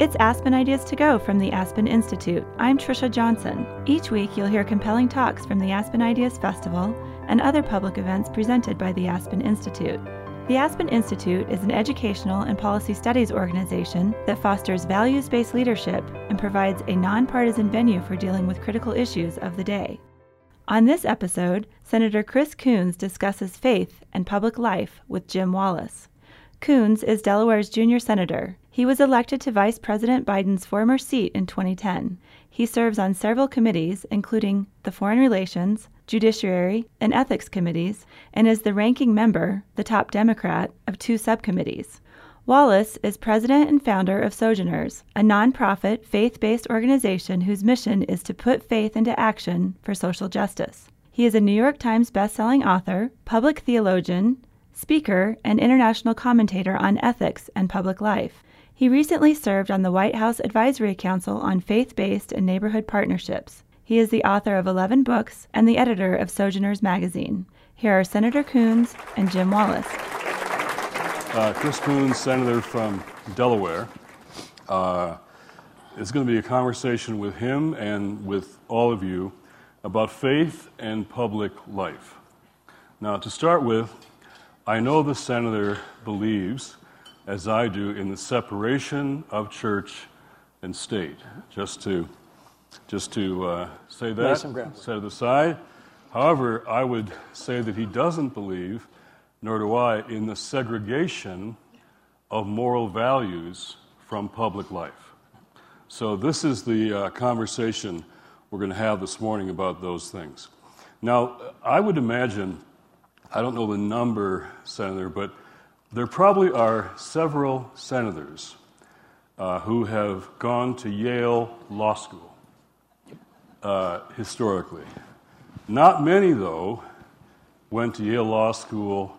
It's Aspen Ideas to Go from the Aspen Institute. I'm Trisha Johnson. Each week, you'll hear compelling talks from the Aspen Ideas Festival and other public events presented by the Aspen Institute. The Aspen Institute is an educational and policy studies organization that fosters values based leadership and provides a nonpartisan venue for dealing with critical issues of the day. On this episode, Senator Chris Coons discusses faith and public life with Jim Wallis. Coons is Delaware's junior senator. He was elected to Vice President Biden's former seat in 2010. He serves on several committees, including the Foreign Relations, Judiciary, and Ethics Committees, and is the ranking member, the top Democrat, of two subcommittees. Wallis is president and founder of Sojourners, a nonprofit, faith based organization whose mission is to put faith into action for social justice. He is a New York Times bestselling author, public theologian, speaker, and international commentator on ethics and public life. He recently served on the White House Advisory Council on Faith Based and Neighborhood Partnerships. He is the author of 11 books and the editor of Sojourners Magazine. Here are Senator Coons and Jim Wallis. Uh, Chris Coons, Senator from Delaware. Uh, it's going to be a conversation with him and with all of you about faith and public life. Now, to start with, I know the senator believes, as I do, in the separation of church and state. Just to, just to uh, say that, set it aside. However, I would say that he doesn't believe, nor do I, in the segregation of moral values from public life. So, this is the uh, conversation we're going to have this morning about those things. Now, I would imagine I don't know the number, Senator, but there probably are several senators uh, who have gone to Yale Law School uh, historically. Not many, though, went to Yale Law School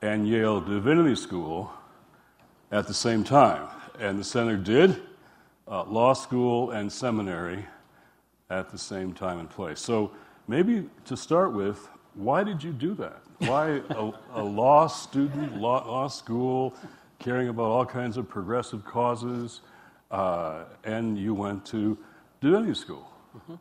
and Yale Divinity School at the same time. And the senator did uh, law school and seminary at the same time and place. So, maybe to start with, why did you do that? Why a, a law student, law, law, school, caring about all kinds of progressive causes, uh, and you went to Divinity School? Mm-hmm.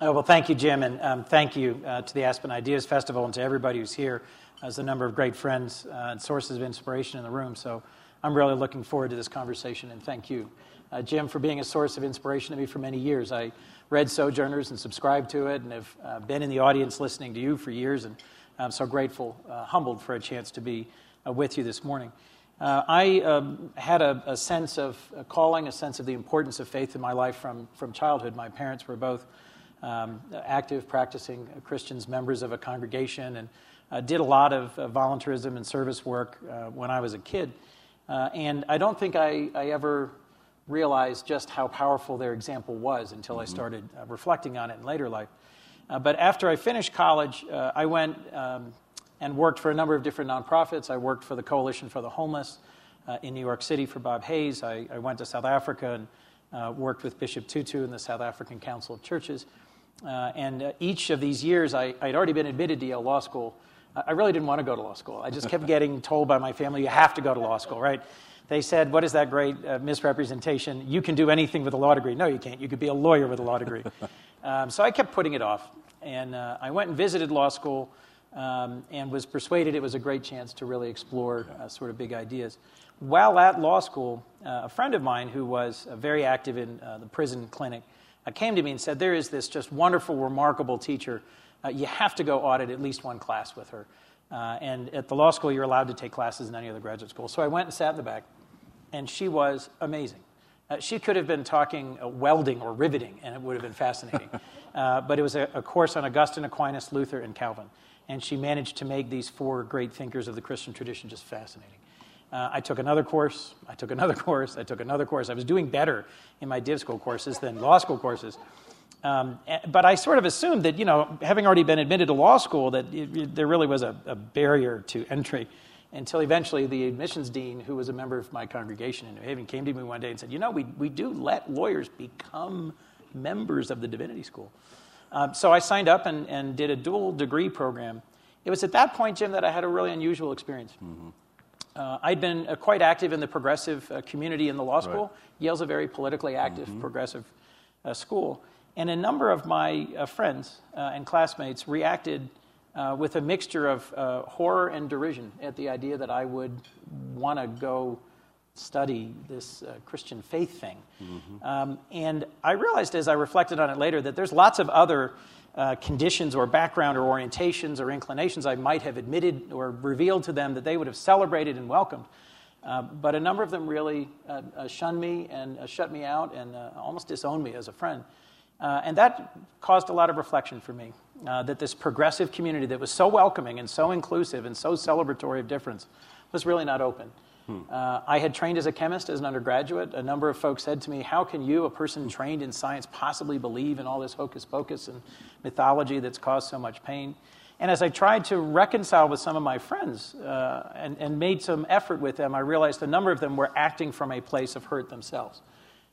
Oh, well, thank you, Jim, and um, thank you uh, to the Aspen Ideas Festival and to everybody who's here. There's a number of great friends uh, and sources of inspiration in the room, so I'm really looking forward to this conversation, and thank you, uh, Jim, for being a source of inspiration to me for many years. I read Sojourners and subscribed to it, and have uh, been in the audience listening to you for years, and I'm so grateful, uh, humbled for a chance to be uh, with you this morning. Uh, I um, had a, a, sense of a calling, a sense of the importance of faith in my life from, from childhood. My parents were both um, active, practicing Christians, members of a congregation, and uh, did a lot of uh, volunteerism and service work uh, when I was a kid. and I don't think I, I, ever realized just how powerful their example was until I mm-hmm. started reflecting on it in later life. Uh, but after I finished college, uh, I went um, and worked for a number of different nonprofits. I worked for the Coalition for the Homeless uh, in New York City for Bob Hayes. I, I went to South Africa and uh, worked with Bishop Tutu in the South African Council of Churches. Uh, and uh, each of these years, I, I'd already been admitted to Yale Law School. I really didn't want to go to law school. I just kept getting told by my family, you have to go to law school, right? They said, What is that great uh, misrepresentation? You can do anything with a law degree. No, you can't. You could be a lawyer with a law degree. Um, so I kept putting it off. And uh, I went and visited law school um, and was persuaded it was a great chance to really explore uh, sort of big ideas. While at law school, uh, a friend of mine who was uh, very active in uh, the prison clinic uh, came to me and said, There is this just wonderful, remarkable teacher. you have to go audit at least one class with her. and at the law school, you're allowed to take classes in any other graduate school. So I went and sat in the back, and she was amazing. Uh, she could have been talking uh, welding or riveting, and it would have been fascinating. uh, but it was a, a, course on Augustine, Aquinas, Luther, and Calvin. And she managed to make these four great thinkers of the Christian tradition just fascinating. Uh, I took another course, I took another course, I took another course. I was doing better in my div school courses than law school courses. Um, eh, but I sort of assumed that, you know, having already been admitted to law school, that it, it, there really was a, a barrier to entry until eventually the admissions dean, who was a member of my congregation in New Haven, came to me one day and said, You know, we, we do let lawyers become members of the divinity school. Um, so I signed up and, and did a dual degree program. It was at that point, Jim, that I had a really unusual experience. Mm-hmm. uh, I'd been uh, quite active in the progressive uh, community in the law school. Right. Yale's a very politically active, mm-hmm. progressive uh, school. And a number of my uh, friends and classmates reacted with a mixture of horror and derision at the idea that I would want to go study this uh, Christian faith thing. Mm-hmm. Um, and I realized as I reflected on it later that there's lots of other uh, conditions or background or orientations or inclinations I might have admitted or revealed to them that they would have celebrated and welcomed. Uh, but a number of them really uh, uh, shunned me and uh, shut me out and almost disowned me as a friend. And that caused a lot of reflection for me that this progressive community that was so welcoming and so inclusive and so celebratory of difference was really not open. Hmm. Uh, I had trained as a chemist as an undergraduate. A number of folks said to me, How can you, a person trained in science, possibly believe in all this hocus pocus and mythology that's caused so much pain? And as I tried to reconcile with some of my friends uh, and, and made some effort with them, I realized a number of them were acting from a place of hurt themselves.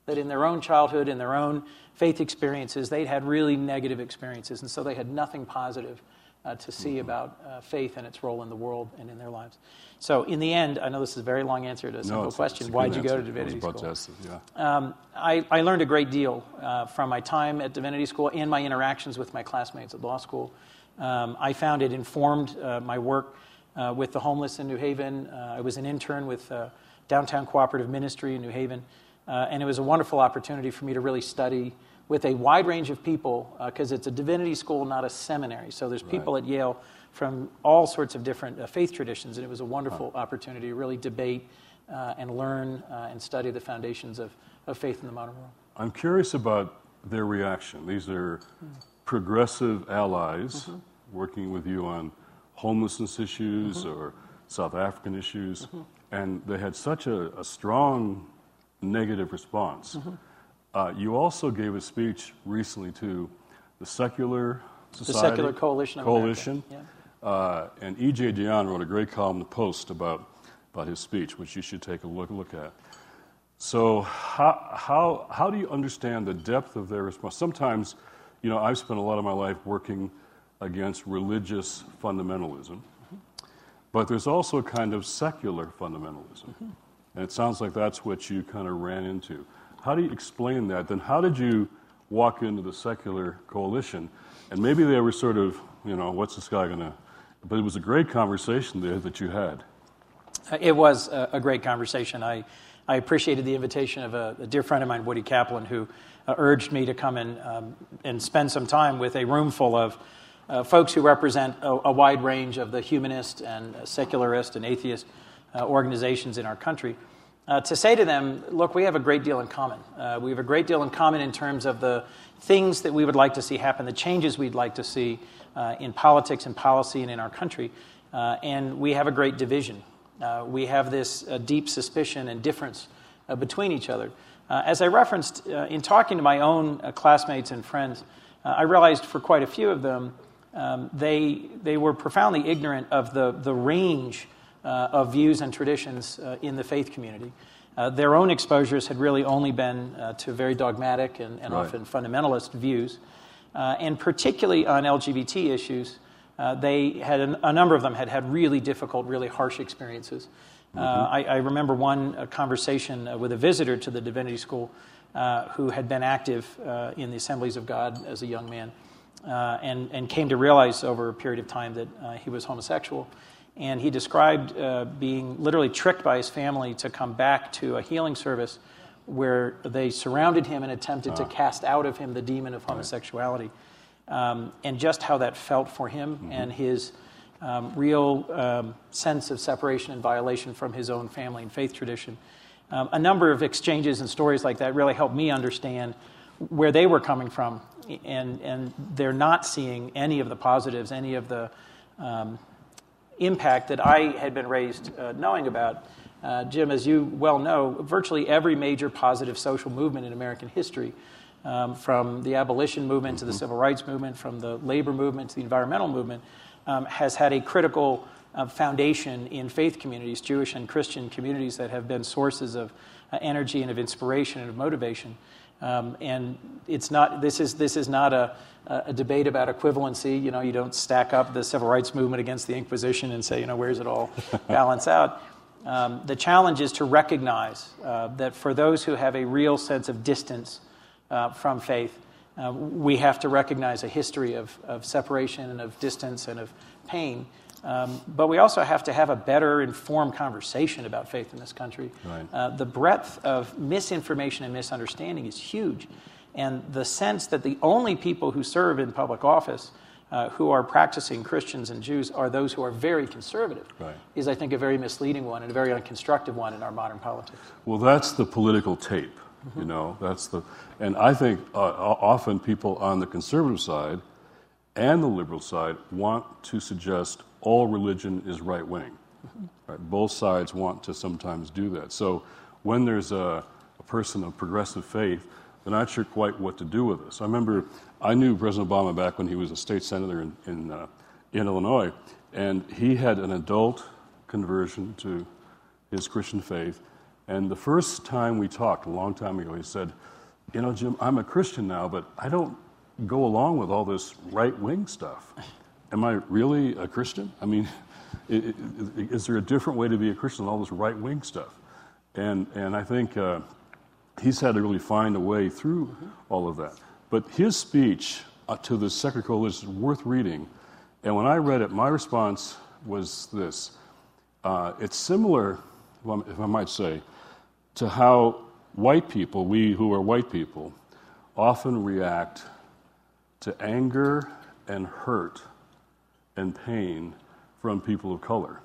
That in their own childhood, in their own faith experiences, they'd had really negative experiences, and so they had nothing positive uh, to see mm-hmm. about uh, faith and its role in the world and in their lives. So, in the end, I know this is a very long answer to a simple no, question. Why did you go to Divinity School? Justice, yeah. um, I, I, learned a great deal uh, from my time at Divinity School and my interactions with my classmates at law school. Um, I found it informed uh, my work uh, with the homeless in New Haven. Uh, I was an intern with Downtown Cooperative Ministry in New Haven, and it was a wonderful opportunity for me to really study with a wide range of people because uh, it's a divinity school, not a seminary. So there's people right. at Yale from all sorts of different uh, faith traditions, and it was a wonderful huh. opportunity to really debate uh, and learn uh, and study the foundations of, of faith in the modern world. I'm curious about their reaction. These are mm-hmm. progressive allies mm-hmm. working with you on homelessness issues mm-hmm. or South African issues, mm-hmm. and they had such a, a strong negative response. Mm-hmm. Uh, you also gave a speech recently to the Secular Society. The Secular Coalition. Coalition. Yeah. Uh, and E.J. Dionne wrote a great column in the Post about, about his speech, which you should take a look, look at. So, how, how, how do you understand the depth of their response? Sometimes, you know, I've spent a lot of my life working against religious fundamentalism, mm-hmm. but there's also a kind of secular fundamentalism. Mm-hmm. And it sounds like that's what you kind of ran into. How do you explain that? Then how did you walk into the secular coalition? And maybe they were sort of, you know, what's this guy going to. But it was a great conversation there that you had. Uh, it was a, great conversation. I, I appreciated the invitation of a, a dear friend of mine, Woody Kaplan, who uh, urged me to come and, um, and spend some time with a room full of uh, folks who represent a, a, wide range of the humanist and secularist and atheist uh, organizations in our country uh, to say to them, look, we have a great deal in common. Uh, we have a great deal in common in terms of the things that we would like to see happen, the changes we'd like to see uh, in politics and policy and in our country. Uh, and we have a great division. Uh, we have this deep suspicion and difference between each other. as I referenced in talking to my own classmates and friends, I realized for quite a few of them, um, they, they were profoundly ignorant of the, the range of views and traditions uh, in the faith community. Uh, their own exposures had really only been to very dogmatic and, and right. often fundamentalist views. and particularly on LGBT issues, they had a, a number of them had had really difficult, really harsh experiences. Mm-hmm. I, I, remember one conversation with a visitor to the divinity school uh, who had been active uh, in the Assemblies of God as a young man uh, and, and came to realize over a period of time that he was homosexual and he described uh, being literally tricked by his family to come back to a healing service where they surrounded him and attempted to ah. cast out of him the demon of homosexuality. Um, and just how that felt for him mm-hmm. and his um, real um, sense of separation and violation from his own family and faith tradition. Um, a number of exchanges and stories like that really helped me understand where they were coming from. And, and they're not seeing any of the positives, any of the um, impact that I had been raised uh, knowing about. Uh, Jim, as you well know, virtually every major positive social movement in American history, um, from the abolition movement mm-hmm. to the mm-hmm. civil rights movement, from the labor movement to the environmental movement, um, has had a critical uh, foundation in faith communities, Jewish and Christian communities that have been sources of uh, energy and of inspiration and of motivation. Um, and it's not, this, is, this is not a, a debate about equivalency. You know, you don't stack up the civil rights movement against the Inquisition and say, you know, where's it all balance out? Um, the challenge is to recognize uh, that for those who have a real sense of distance uh, from faith, uh, we have to recognize a history of, of separation and of distance and of pain. Um, but we also have to have a better informed conversation about faith in this country. Right. Uh, the breadth of misinformation and misunderstanding is huge. And the sense that the only people who serve in public office uh, who are practicing Christians and Jews are those who are very conservative Right. is, I think, a very misleading one and a very unconstructive one in our modern politics. Well, that's the political tape, you know. That's the, and I think uh, often people on the conservative side and the liberal side want to suggest all religion is right wing. Right? Both sides want to sometimes do that. So when there's a, a person of progressive faith, they're not sure quite what to do with this. I remember I knew President Obama back when he was a state senator in, in, uh, in Illinois, and he had an adult conversion to his Christian faith. And the first time we talked, a long time ago, he said, You know, Jim, I'm a Christian now, but I don't go along with all this right wing stuff. Am I really a Christian? I mean, is there a different way to be a Christian than all this right wing stuff? And, and I think uh, he's had to really find a way through all of that. But his speech uh, to the Secular Coalition is worth reading. And when I read it, my response was this uh, it's similar, if I might say, to how white people, we who are white people, often react to anger and hurt and pain from people of color.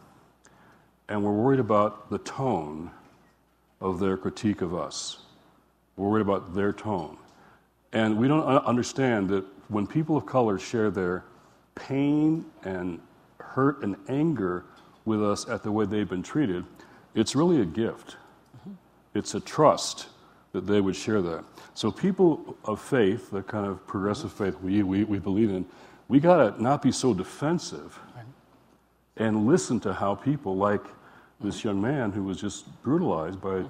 And we're worried about the tone of their critique of us. We're worried about their tone. And we don't understand that when people of color share their pain and hurt and anger with us at the way they've been treated, it's really a gift. Mm-hmm. It's a trust that they would share that. So, people of faith, the kind of progressive faith we, we, we believe in, we got to not be so defensive and listen to how people like this young man who was just brutalized by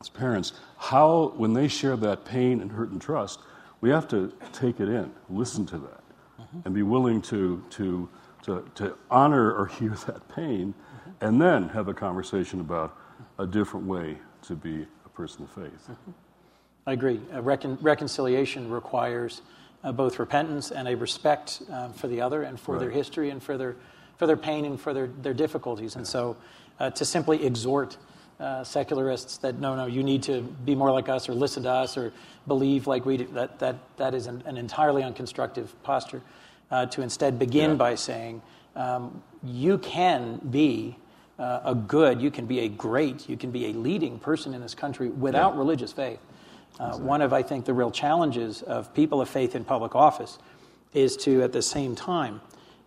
his parents, how, when they share that pain and hurt and trust, we have to take it in, listen to that, and be willing to, to, to, to honor or hear that pain, and then have a conversation about a different way to be a person of faith. I agree. Uh, recon- reconciliation requires uh, both repentance and a respect uh, for the other and for their history and for their, for their pain and for their, their difficulties. And so uh, to simply exhort uh, secularists that, no, no, you need to be more like us or listen to us or believe like we do, that, that, that is an, an entirely unconstructive posture. Uh, to instead begin Yeah. by saying, um, you can be uh, a good, you can be a great, you can be a leading person in this country without Yeah. religious faith. Uh, one of, I think, the real challenges of people of faith in public office is to, at the same time,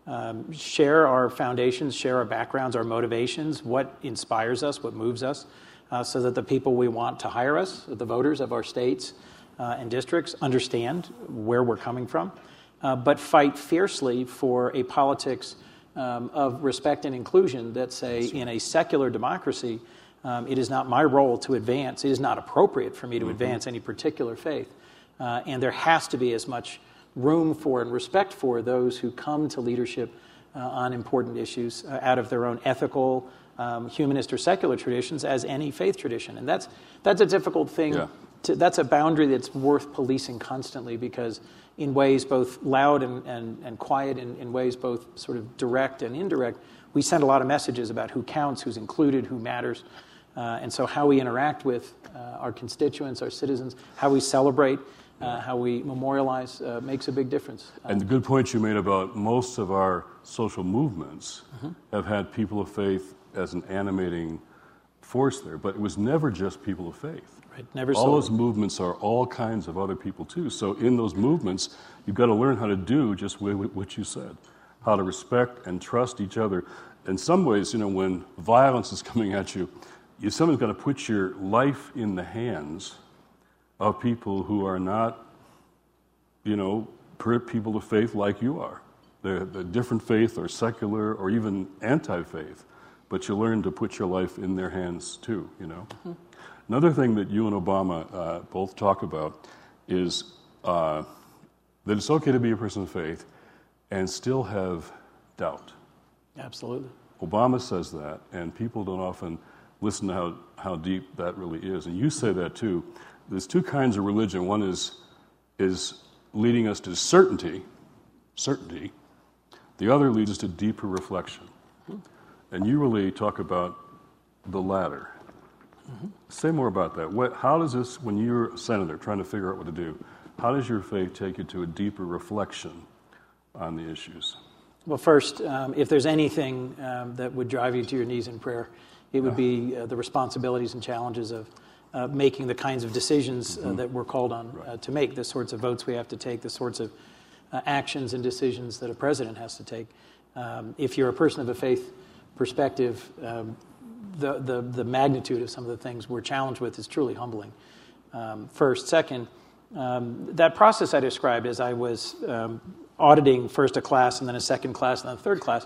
um, share our foundations, share our backgrounds, our motivations, what inspires us, what moves us, uh, so that the people we want to hire us, the voters of our states uh, and districts, understand where we're coming from, uh, but fight fiercely for a politics um, of respect and inclusion that say, in a secular democracy, um, it is not my role to advance, it is not appropriate for me to advance any particular faith. Uh, and there has to be as much room for and respect for those who come to leadership uh, on important issues uh, out of their own ethical, um, humanist, or secular traditions as any faith tradition. And that's, that's a difficult thing. Yeah. To, that's a boundary that's worth policing constantly because, in ways both loud and, and, and quiet, in, in ways both sort of direct and indirect, we send a lot of messages about who counts, who's included, who matters. Uh, and so, how we interact with uh, our constituents, our citizens, how we celebrate, uh, how we memorialize uh, makes a big difference. Uh, And the good point you made about most of our social movements have had people of faith as an animating force there, but it was never just people of faith. Right? Never all those movements are all kinds of other people too. So in those movements, you've got to learn how to do just wh- wh- what you said, how to respect and trust each other. In some ways, you know, when violence is coming at you, you somebody's got to put your life in the hands of people who are not, you know, people of faith like you are. They're, they're different faith or secular or even anti-faith, but you learn to put your life in their hands too. You know. Mm-hmm. Another thing that you and Obama uh, both talk about is uh, that it's okay to be a person of faith and still have doubt. Absolutely. Obama says that, and people don't often listen to how, how deep that really is. And you say that too. There's two kinds of religion. One is, is leading us to certainty, certainty. The other leads us to deeper reflection. And you really talk about the latter. Mm-hmm. Say more about that. What, how does this, when you're a senator trying to figure out what to do, how does your faith take you to a deeper reflection on the issues? Well, first, um, if there's anything um, that would drive you to your knees in prayer, it would be uh, the responsibilities and challenges of uh, making the kinds of decisions uh, mm-hmm. that we're called on uh, to make, the sorts of votes we have to take, the sorts of uh, actions and decisions that a president has to take. Um, if you're a person of a faith perspective, um, the, the, the, magnitude of some of the things we're challenged with is truly humbling. Um, first. Second, um, that process I described as I was um, auditing first a class and then a second class and then a third class,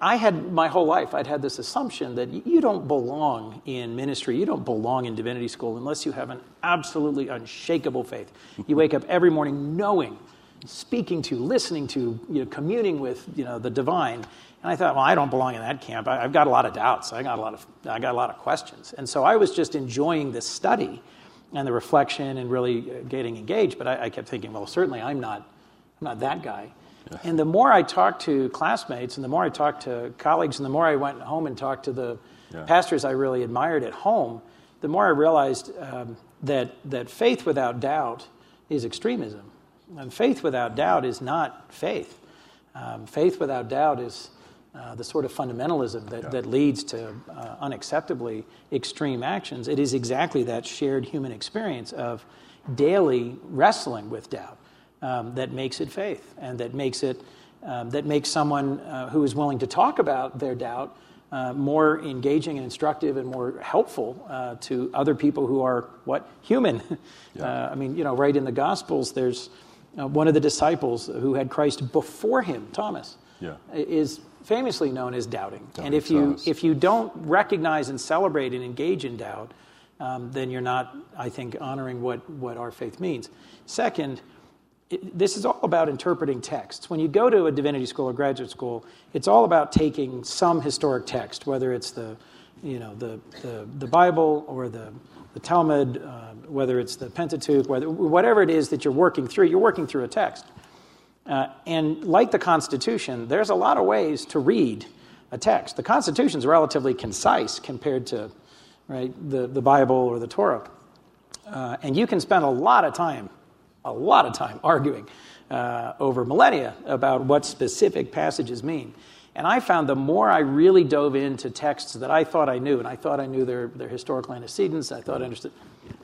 I had my whole life, I'd had this assumption that you don't belong in ministry, you don't belong in divinity school unless you have an absolutely unshakable faith. You wake up every morning knowing, speaking to, listening to, you know, communing with you know, the divine. And I thought, well, I don't belong in that camp. I, have got a lot of doubts. I got a lot of, I got a lot of questions. And so I was just enjoying this study and the reflection and really uh, getting engaged. But I, I kept thinking, well, certainly I'm not, I'm not that guy. And the more I talked to classmates and the more I talked to colleagues and the more I went home and talked to the yeah. pastors I really admired at home, the more I realized um, that, that faith without doubt is extremism. And faith without doubt is not faith. Um, faith without doubt is uh, the sort of fundamentalism that, yeah. that leads to uh, unacceptably extreme actions. It is exactly that shared human experience of daily wrestling with doubt um, that makes it faith and that makes it um, that makes someone uh, who is willing to talk about their doubt uh, more engaging and instructive and more helpful uh, to other people who are what human. Yeah. Uh, I mean, you know, right in the Gospels, there's uh, one of the disciples who had Christ before him, Thomas, yeah. is famously known as doubting. doubting and if you if you don't recognize and celebrate and engage in doubt, um, then you're not, I think, honoring what what our faith means. Second it, this is all about interpreting texts. When you go to a divinity school or graduate school, it's all about taking some historic text, whether it's the, you know, the, the, the Bible or the, the Talmud, uh, whether it's the Pentateuch, whether, whatever it is that you're working through, you're working through a text. Uh, and like the Constitution, there's a lot of ways to read a text. The Constitution is relatively concise compared to right, the, the Bible or the Torah. Uh, and you can spend a lot of time a lot of time arguing uh, over millennia about what specific passages mean. And I found the more I really dove into texts that I thought I knew, and I thought I knew their, their historical antecedents, I thought I understood,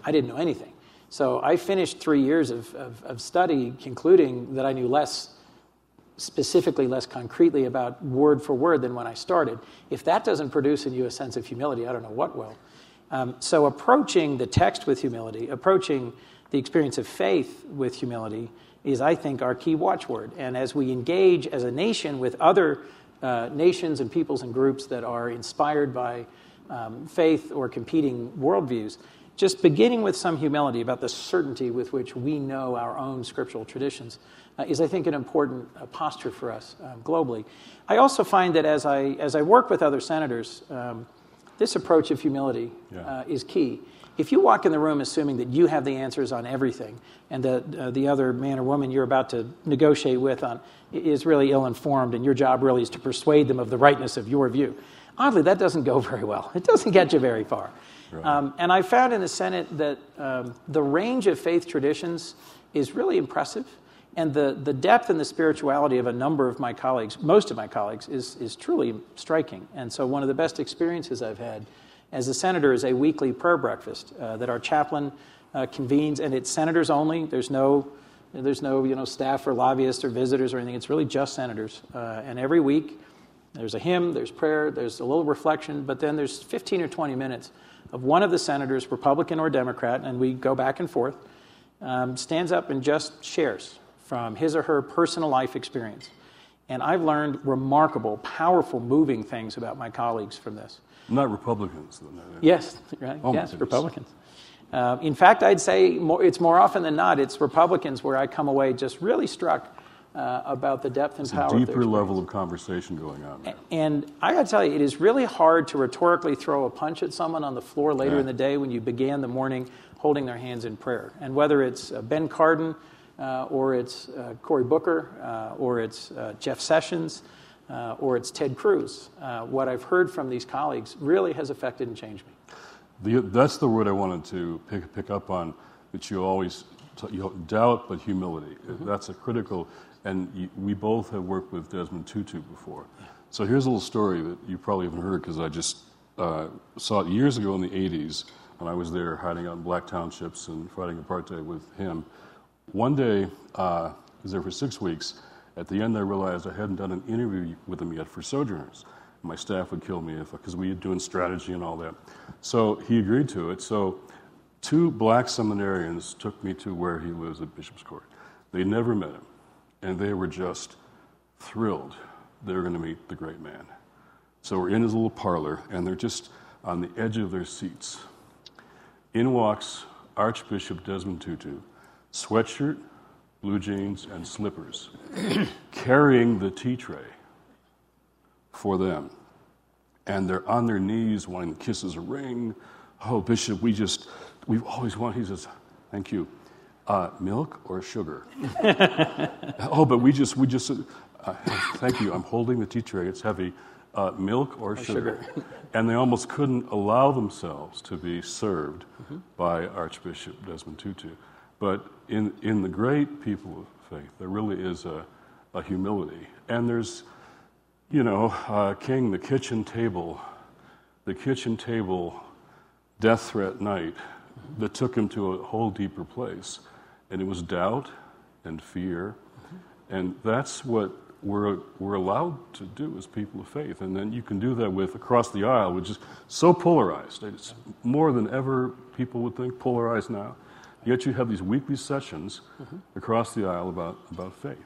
I didn't know anything. So I finished three years of, of, of study concluding that I knew less, specifically less concretely about word for word than when I started. If that doesn't produce in you a sense of humility, I don't know what will. Um, so approaching the text with humility, approaching the experience of faith with humility is, I think, our key watchword. And as we engage as a nation with other uh, nations and peoples and groups that are inspired by um, faith or competing worldviews, just beginning with some humility about the certainty with which we know our own scriptural traditions uh, is, I think, an important uh, posture for us um, globally. I also find that as I, as I work with other senators, um, this approach of humility yeah. Uh, is key. If you walk in the room assuming that you have the answers on everything and that uh, the other man or woman you're about to negotiate with on is really ill informed and your job really is to persuade them of the rightness of your view, oddly, that doesn't go very well. It doesn't get you very far. Right. Um, and I found in the Senate that um, the range of faith traditions is really impressive. And the, the depth and the spirituality of a number of my colleagues, most of my colleagues, is, is truly striking. And so, one of the best experiences I've had as a senator is a weekly prayer breakfast uh, that our chaplain uh, convenes, and it's senators only. There's no, there's no you know, staff or lobbyists or visitors or anything. It's really just senators. Uh, and every week, there's a hymn, there's prayer, there's a little reflection, but then there's 15 or 20 minutes of one of the senators, Republican or Democrat, and we go back and forth, um, stands up and just shares from his or her personal life experience. And I've learned remarkable, powerful, moving things about my colleagues from this. Not Republicans, though. No, Yes, right. Oh, yes, Republicans. Uh, in fact, I'd say more, it's more often than not, it's Republicans where I come away just really struck uh, about the depth and it's power. a of deeper their level of conversation going on. There. And I got to tell you, it is really hard to rhetorically throw a punch at someone on the floor later Yeah. in the day when you began the morning holding their hands in prayer. And whether it's uh, Ben Cardin, uh, or it's uh, Cory Booker, uh, or it's uh, Jeff Sessions, uh, or it's Ted Cruz, uh, what I've heard from these colleagues really has affected and changed me. The, that's the word I wanted to pick, pick up on, that you always you doubt, but humility. That's a critical, and we both have worked with Desmond Tutu before. So here's a little story that you probably haven't heard because I just uh, saw it years ago in the 80s when I was there hiding out in black townships and fighting apartheid with him. One day, uh, I was there for six weeks. At the end, I realized I hadn't done an interview with him yet for Sojourners. My staff would kill me because we were doing strategy and all that. So he agreed to it. So two black seminarians took me to where he lives at Bishop's Court. They never met him, and they were just thrilled they were going to meet the great man. So we're in his little parlor, and they're just on the edge of their seats. In walks Archbishop Desmond Tutu, sweatshirt, blue jeans, and slippers, carrying the tea tray for them. And they're on their knees wanting kisses kiss his ring. Oh, Bishop, we just, we've always wanted, he says, thank you. Uh, milk or sugar? oh, but we just, we just, uh, thank you. I'm holding the tea tray. It's heavy. Uh, milk or sugar? and they almost couldn't allow themselves to be served by Archbishop Desmond Tutu. But in, in the great people of faith, there really is a, a humility. And there's, you know, uh, King, the kitchen table, the kitchen table death threat night that took him to a whole deeper place. And it was doubt and fear. And that's what we're, we're allowed to do as people of faith. And then you can do that with across the aisle, which is so polarized. It's more than ever people would think polarized now. Yet you have these weekly sessions across the aisle about, about faith.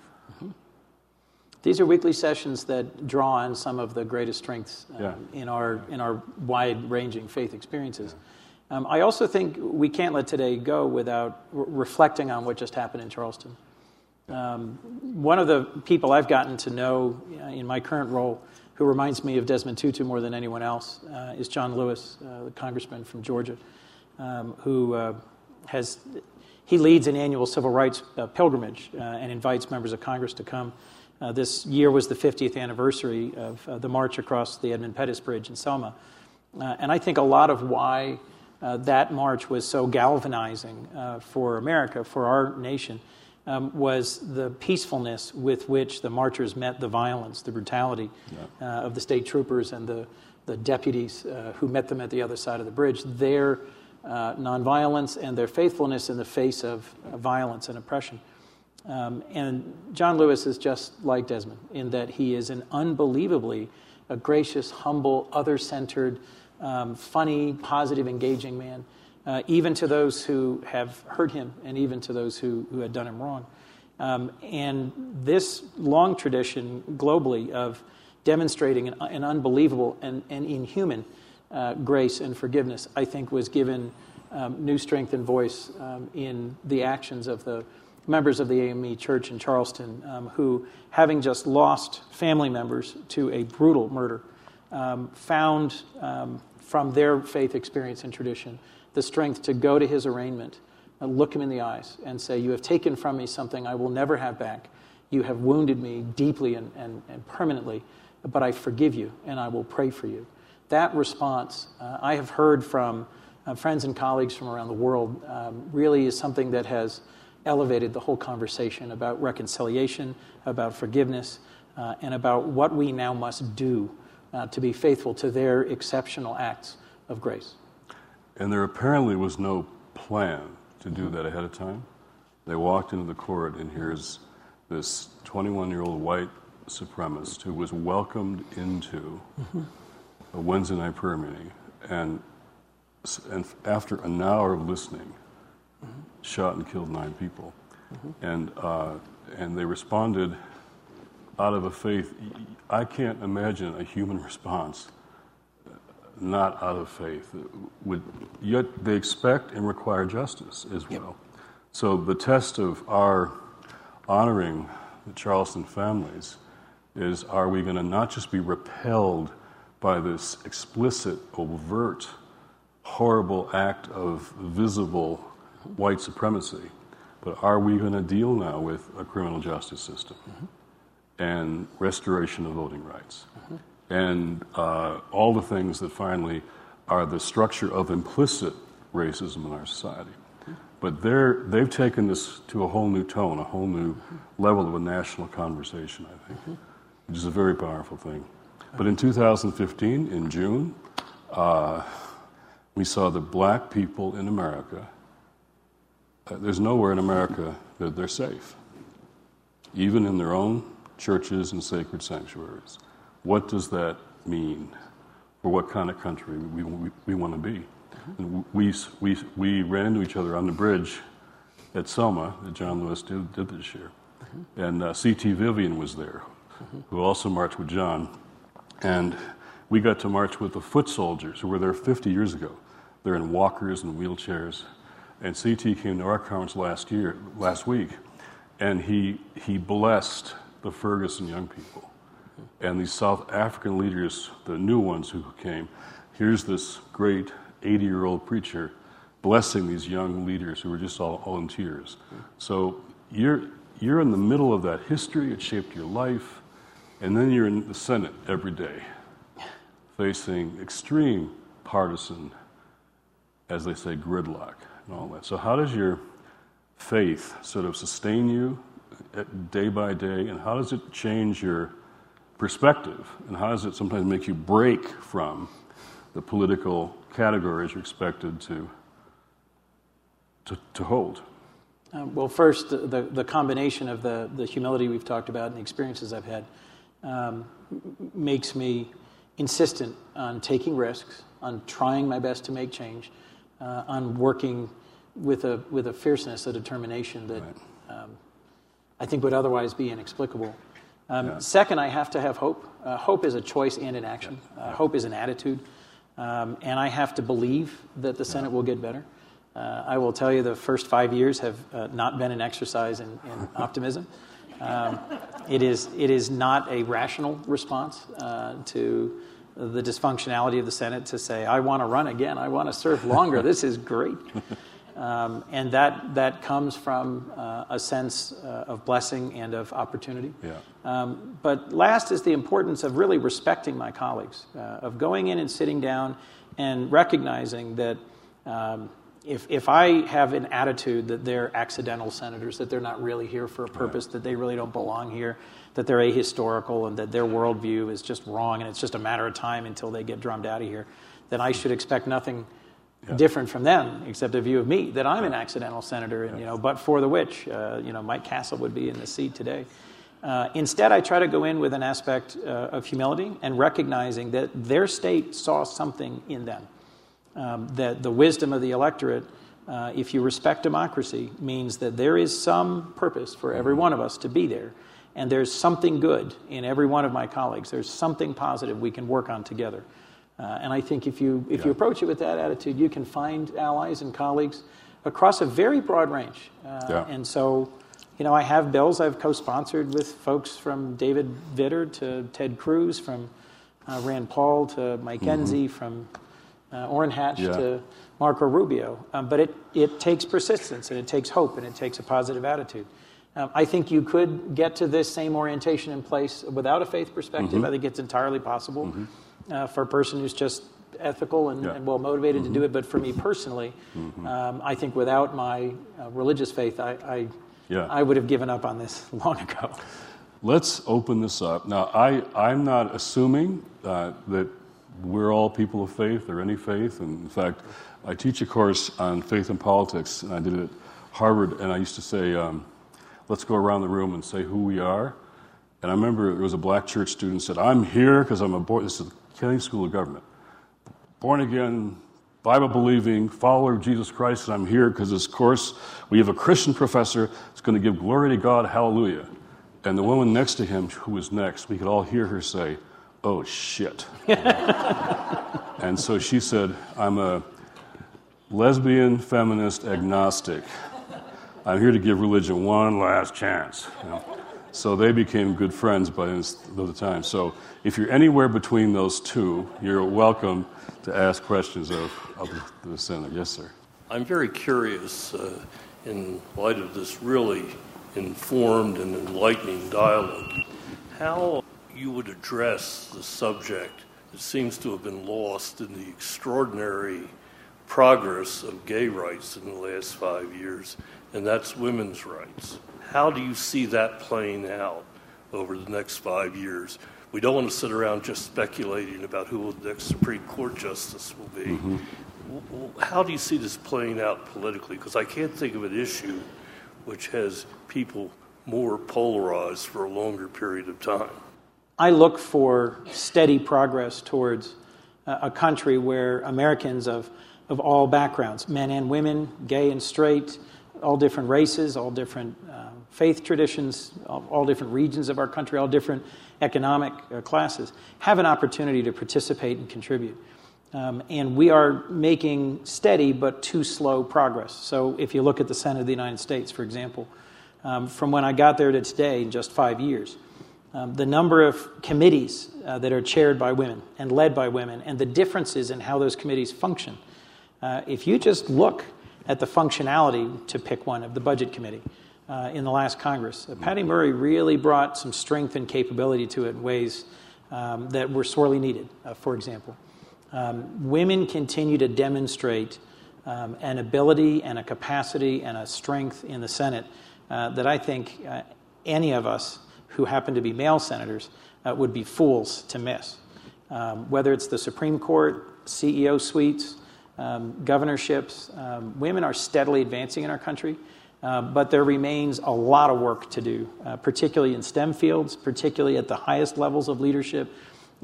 These are weekly sessions that draw on some of the greatest strengths um, Yeah. in our in our wide-ranging faith experiences. Um, I also think we can't let today go without re- reflecting on what just happened in Charleston. Um, one of the people I've gotten to know uh, in my current role, who reminds me of Desmond Tutu more than anyone else, uh, is John Lewis, uh, the congressman from Georgia, um, who uh, has he leads an annual civil rights uh, pilgrimage and invites members of Congress to come. This year was the 50th anniversary of the march across the Edmund Pettus Bridge in Selma. And I think a lot of why uh, that march was so galvanizing uh, for America, for our nation, um, was the peacefulness with which the marchers met the violence, the brutality uh, of the state troopers and the, the deputies uh, who met them at the other side of the bridge. Their uh, nonviolence and their faithfulness in the face of uh, violence and oppression. Um, and John Lewis is just like Desmond in that he is an unbelievably a gracious, humble, other centered, um, funny, positive, engaging man, uh, even to those who have hurt him and even to those who, who had done him wrong. Um, and this long tradition globally of demonstrating an, an unbelievable and, and inhuman uh, grace and forgiveness, I think, was given um, new strength and voice um, in the actions of the members of the AME Church in Charleston, um, who, having just lost family members to a brutal murder, um, found um, from their faith experience and tradition the strength to go to his arraignment, and look him in the eyes, and say, You have taken from me something I will never have back. You have wounded me deeply and, and, and permanently, but I forgive you and I will pray for you. That response, uh, I have heard from uh, friends and colleagues from around the world, um, really is something that has elevated the whole conversation about reconciliation, about forgiveness, uh, and about what we now must do uh, to be faithful to their exceptional acts of grace. And there apparently was no plan to do that ahead of time. They walked into the court, and here's this 21 year old white supremacist who was welcomed into a Wednesday night prayer meeting. And, and after an hour of listening, shot and killed nine people. And, uh, and they responded out of a faith. I can't imagine a human response not out of faith. Would, yet they expect and require justice as well. So the test of our honoring the Charleston families is are we going to not just be repelled by this explicit, overt, horrible act of visible white supremacy, but are we going to deal now with a criminal justice system mm-hmm. And restoration of voting rights mm-hmm. and uh, all the things that finally are the structure of implicit racism in our society? But they're, they've taken this to a whole new tone, a whole new level of a national conversation, I think, mm-hmm. which is a very powerful thing. But in 2015, in June, uh, we saw that black people in America, uh, there's nowhere in America that they're safe, even in their own churches and sacred sanctuaries. What does that mean for what kind of country we, we, we want to be? And we, we, we ran into each other on the bridge at Selma that John Lewis did, did this year. And uh, C.T. Vivian was there, who also marched with John. And we got to march with the foot soldiers who were there 50 years ago. They're in walkers and wheelchairs. And CT came to our conference last year, last week, and he, he blessed the Ferguson young people and these South African leaders, the new ones who came. Here's this great 80 year old preacher blessing these young leaders who were just all, all in tears. So you're, you're in the middle of that history, it shaped your life, and then you're in the Senate every day facing extreme partisan, as they say, gridlock and all that. So, how does your faith sort of sustain you day by day, and how does it change your perspective, and how does it sometimes make you break from the political categories you're expected to, to, to hold? Uh, well, first, the, the combination of the, the humility we've talked about and the experiences I've had um, makes me insistent on taking risks, on trying my best to make change, uh, on working with a, with a fierceness, a determination that right. um, I think would otherwise be inexplicable. Um, yeah. Second, I have to have hope. Uh, hope is a choice and an action. Uh, hope is an attitude. Um, and I have to believe that the Senate will get better. Uh, I will tell you the first five years have uh, not been an exercise in, in optimism. Um, it, is, it is not a rational response uh, to the dysfunctionality of the Senate to say, I want to run again, I want to serve longer, this is great. Um, and that, that comes from uh, a sense uh, of blessing and of opportunity. Yeah. Um, but last is the importance of really respecting my colleagues, uh, of going in and sitting down and recognizing that um, if, if I have an attitude that they're accidental senators, that they're not really here for a purpose, right. that they really don't belong here, that they're ahistorical, and that their worldview is just wrong, and it's just a matter of time until they get drummed out of here, then I should expect nothing yeah. different from them, except a view of me that I'm yeah. an accidental senator, and you know, but for the witch, uh, you know, Mike Castle would be in the seat today. Uh, instead, I try to go in with an aspect uh, of humility and recognizing that their state saw something in them. Um, that the wisdom of the electorate, uh, if you respect democracy, means that there is some purpose for every one of us to be there. And there's something good in every one of my colleagues. There's something positive we can work on together. Uh, and I think if you, if yeah. you approach it with that attitude, you can find allies and colleagues across a very broad range. Uh, yeah. And so, you know, I have bills I've co sponsored with folks from David Vitter to Ted Cruz, from uh, Rand Paul to Mike mm-hmm. Enzi, from uh, Orrin Hatch yeah. to Marco Rubio. Um, but it, it takes persistence and it takes hope and it takes a positive attitude. Um, I think you could get to this same orientation in place without a faith perspective. Mm-hmm. I think it's entirely possible. Mm-hmm uh, for a person who's just ethical and, yeah. and well motivated mm-hmm. to do mm-hmm. it. But for me personally, mm-hmm. um, I think without my uh, religious faith, I, I, yeah. I would have given up on this long ago. Let's open this up. Now, I, I'm not assuming uh, that we're all people of faith or any faith. And in fact, I teach a course on faith and politics, and I did it at Harvard, and I used to say, um, let's go around the room and say who we are. And I remember there was a black church student said, I'm here because I'm a boy. This is Kenny School of Government. Born again, Bible believing, follower of Jesus Christ, and I'm here because this course, we have a Christian professor that's going to give glory to God, hallelujah. And the woman next to him, who was next, we could all hear her say, Oh shit. and so she said, I'm a lesbian, feminist, agnostic. I'm here to give religion one last chance. You know? So they became good friends by the time. So if you're anywhere between those two, you're welcome to ask questions of, of the senator. Yes, sir. I'm very curious, uh, in light of this really informed and enlightening dialogue, how you would address the subject that seems to have been lost in the extraordinary progress of gay rights in the last five years, and that's women's rights. How do you see that playing out over the next five years? We don't want to sit around just speculating about who the next Supreme Court justice will be. Mm-hmm. How do you see this playing out politically? Because I can't think of an issue which has people more polarized for a longer period of time. I look for steady progress towards a country where Americans of, of all backgrounds, men and women, gay and straight, all different races, all different uh, faith traditions, all, different regions of our country, all different economic uh, classes, have an opportunity to participate and contribute. Um, and we are making steady but too slow progress. So, if you look at the Senate of the United States, for example, um, from when I got there to today, in just five years, um, the number of committees uh, that are chaired by women and led by women, and the differences in how those committees function. Uh, if you just look at the functionality, to pick one, of the Budget Committee uh, in the last Congress, uh, Patty Murray really brought some strength and capability to it in ways um, that were sorely needed, uh, for example. Um, women continue to demonstrate um, an ability and a capacity and a strength in the Senate uh, that I think uh, any of us who happen to be male senators uh, would be fools to miss. Um, whether it's the Supreme Court, CEO suites, um, governorships, um, women are steadily advancing in our country. Uh, but there remains a lot of work to do, uh, particularly in STEM fields, particularly at the highest levels of leadership,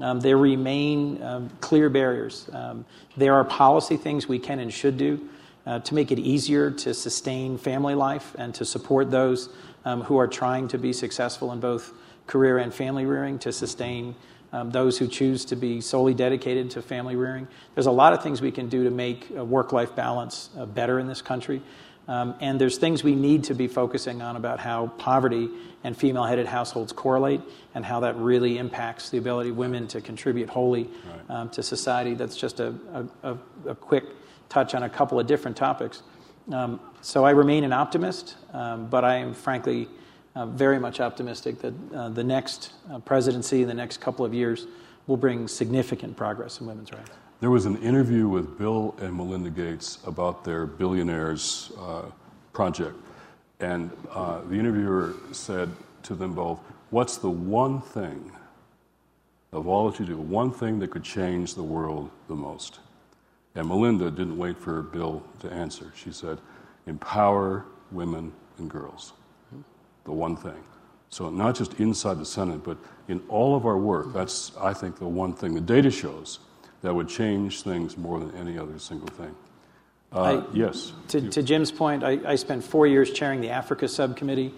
um, there remain um, clear barriers. Um, there are policy things we can and should do uh, to make it easier to sustain family life and to support those um, who are trying to be successful in both career and family rearing, to sustain um, those who choose to be solely dedicated to family rearing. There's a lot of things we can do to make work life balance uh, better in this country. Um, and there's things we need to be focusing on about how poverty and female headed households correlate and how that really impacts the ability of women to contribute wholly right. um, to society. That's just a, a, a, quick touch on a couple of different topics. Um, so I remain an optimist, um, but I am frankly uh, very much optimistic that uh, the next uh, presidency in the next couple of years will bring significant progress in women's rights. There was an interview with Bill and Melinda Gates about their billionaires uh, project. And uh, the interviewer said to them both, What's the one thing of all that you do, one thing that could change the world the most? And Melinda didn't wait for Bill to answer. She said, Empower women and girls. The one thing. So, not just inside the Senate, but in all of our work, that's, I think, the one thing. The data shows that would change things more than any other single thing. Uh, I, yes. To, to, Jim's point, I, I, spent four years chairing the Africa subcommittee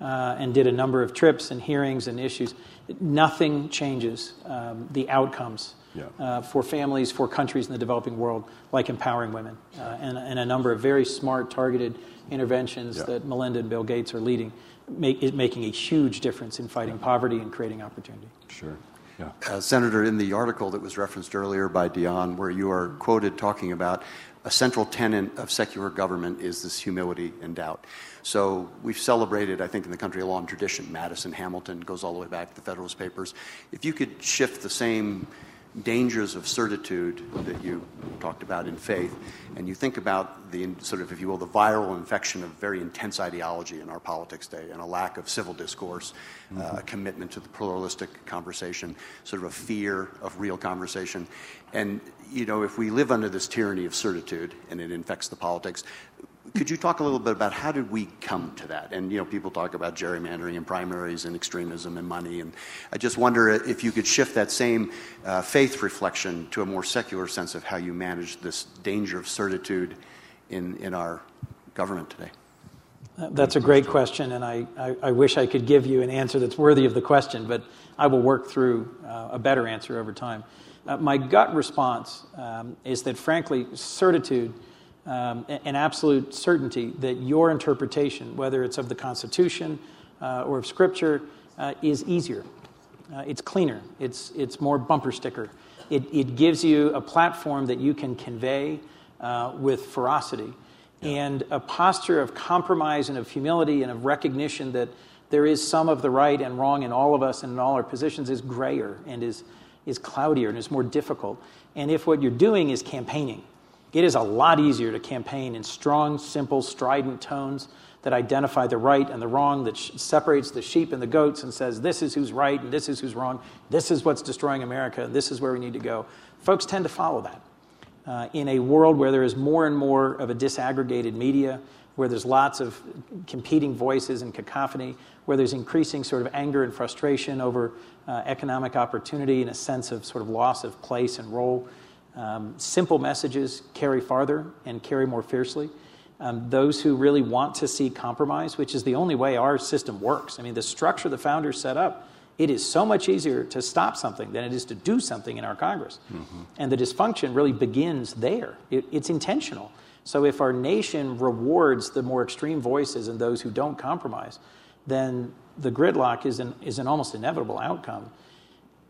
uh, and did a number of trips and hearings and issues. Nothing changes um, the outcomes yeah. uh, for families, for countries in the developing world, like empowering women, uh, and, and, a number of very smart, targeted interventions yeah. that Melinda and Bill Gates are leading, make, is making a huge difference in fighting poverty and creating opportunity. Sure. Yeah. Uh, Senator, in the article that was referenced earlier by Dion, where you are quoted talking about a central tenet of secular government is this humility and doubt. So we've celebrated, I think, in the country a long tradition. Madison, Hamilton goes all the way back to the Federalist Papers. If you could shift the same dangers of certitude that you talked about in faith, and you think about the sort of, if you will, the viral infection of very intense ideology in our politics today, and a lack of civil discourse, uh, mm-hmm. uh, a commitment to the pluralistic conversation, sort of a fear of real conversation. And, you know, if we live under this tyranny of certitude and it infects the politics, could you talk a little bit about how did we come to that? And you know, people talk about gerrymandering and primaries and extremism and money, and I just wonder if you could shift that same uh, faith reflection to a more secular sense of how you manage this danger of certitude in in our government today. That's a great question, and I, I, I, wish I could give you an answer that's worthy of the question, but I will work through uh, a better answer over time. Uh, my gut response um, is that, frankly, certitude um, an absolute certainty that your interpretation, whether it's of the Constitution, uh, or of Scripture uh, is easier. Uh, it's cleaner. It's, it's more bumper sticker. It, it gives you a platform that you can convey uh, with ferocity and a posture of compromise and of humility and of recognition that there is some of the right and wrong in all of us and in all our positions is grayer and is, is cloudier and is more difficult. And if what you're doing is campaigning, it is a lot easier to campaign in strong, simple, strident tones that identify the right and the wrong, that sh- separates the sheep and the goats and says, this is who's right and this is who's wrong, this is what's destroying America, and this is where we need to go. Folks tend to follow that. Uh, in a world where there is more and more of a disaggregated media, where there's lots of competing voices and cacophony, where there's increasing sort of anger and frustration over uh, economic opportunity and a sense of sort of loss of place and role. Um, simple messages carry farther and carry more fiercely. Um, those who really want to see compromise, which is the only way our system works. I mean, the structure the founders set up, it is so much easier to stop something than it is to do something in our Congress. Mm-hmm. And the dysfunction really begins there. It, it's intentional. So if our nation rewards the more extreme voices and those who don't compromise, then the gridlock is an, is an almost inevitable outcome.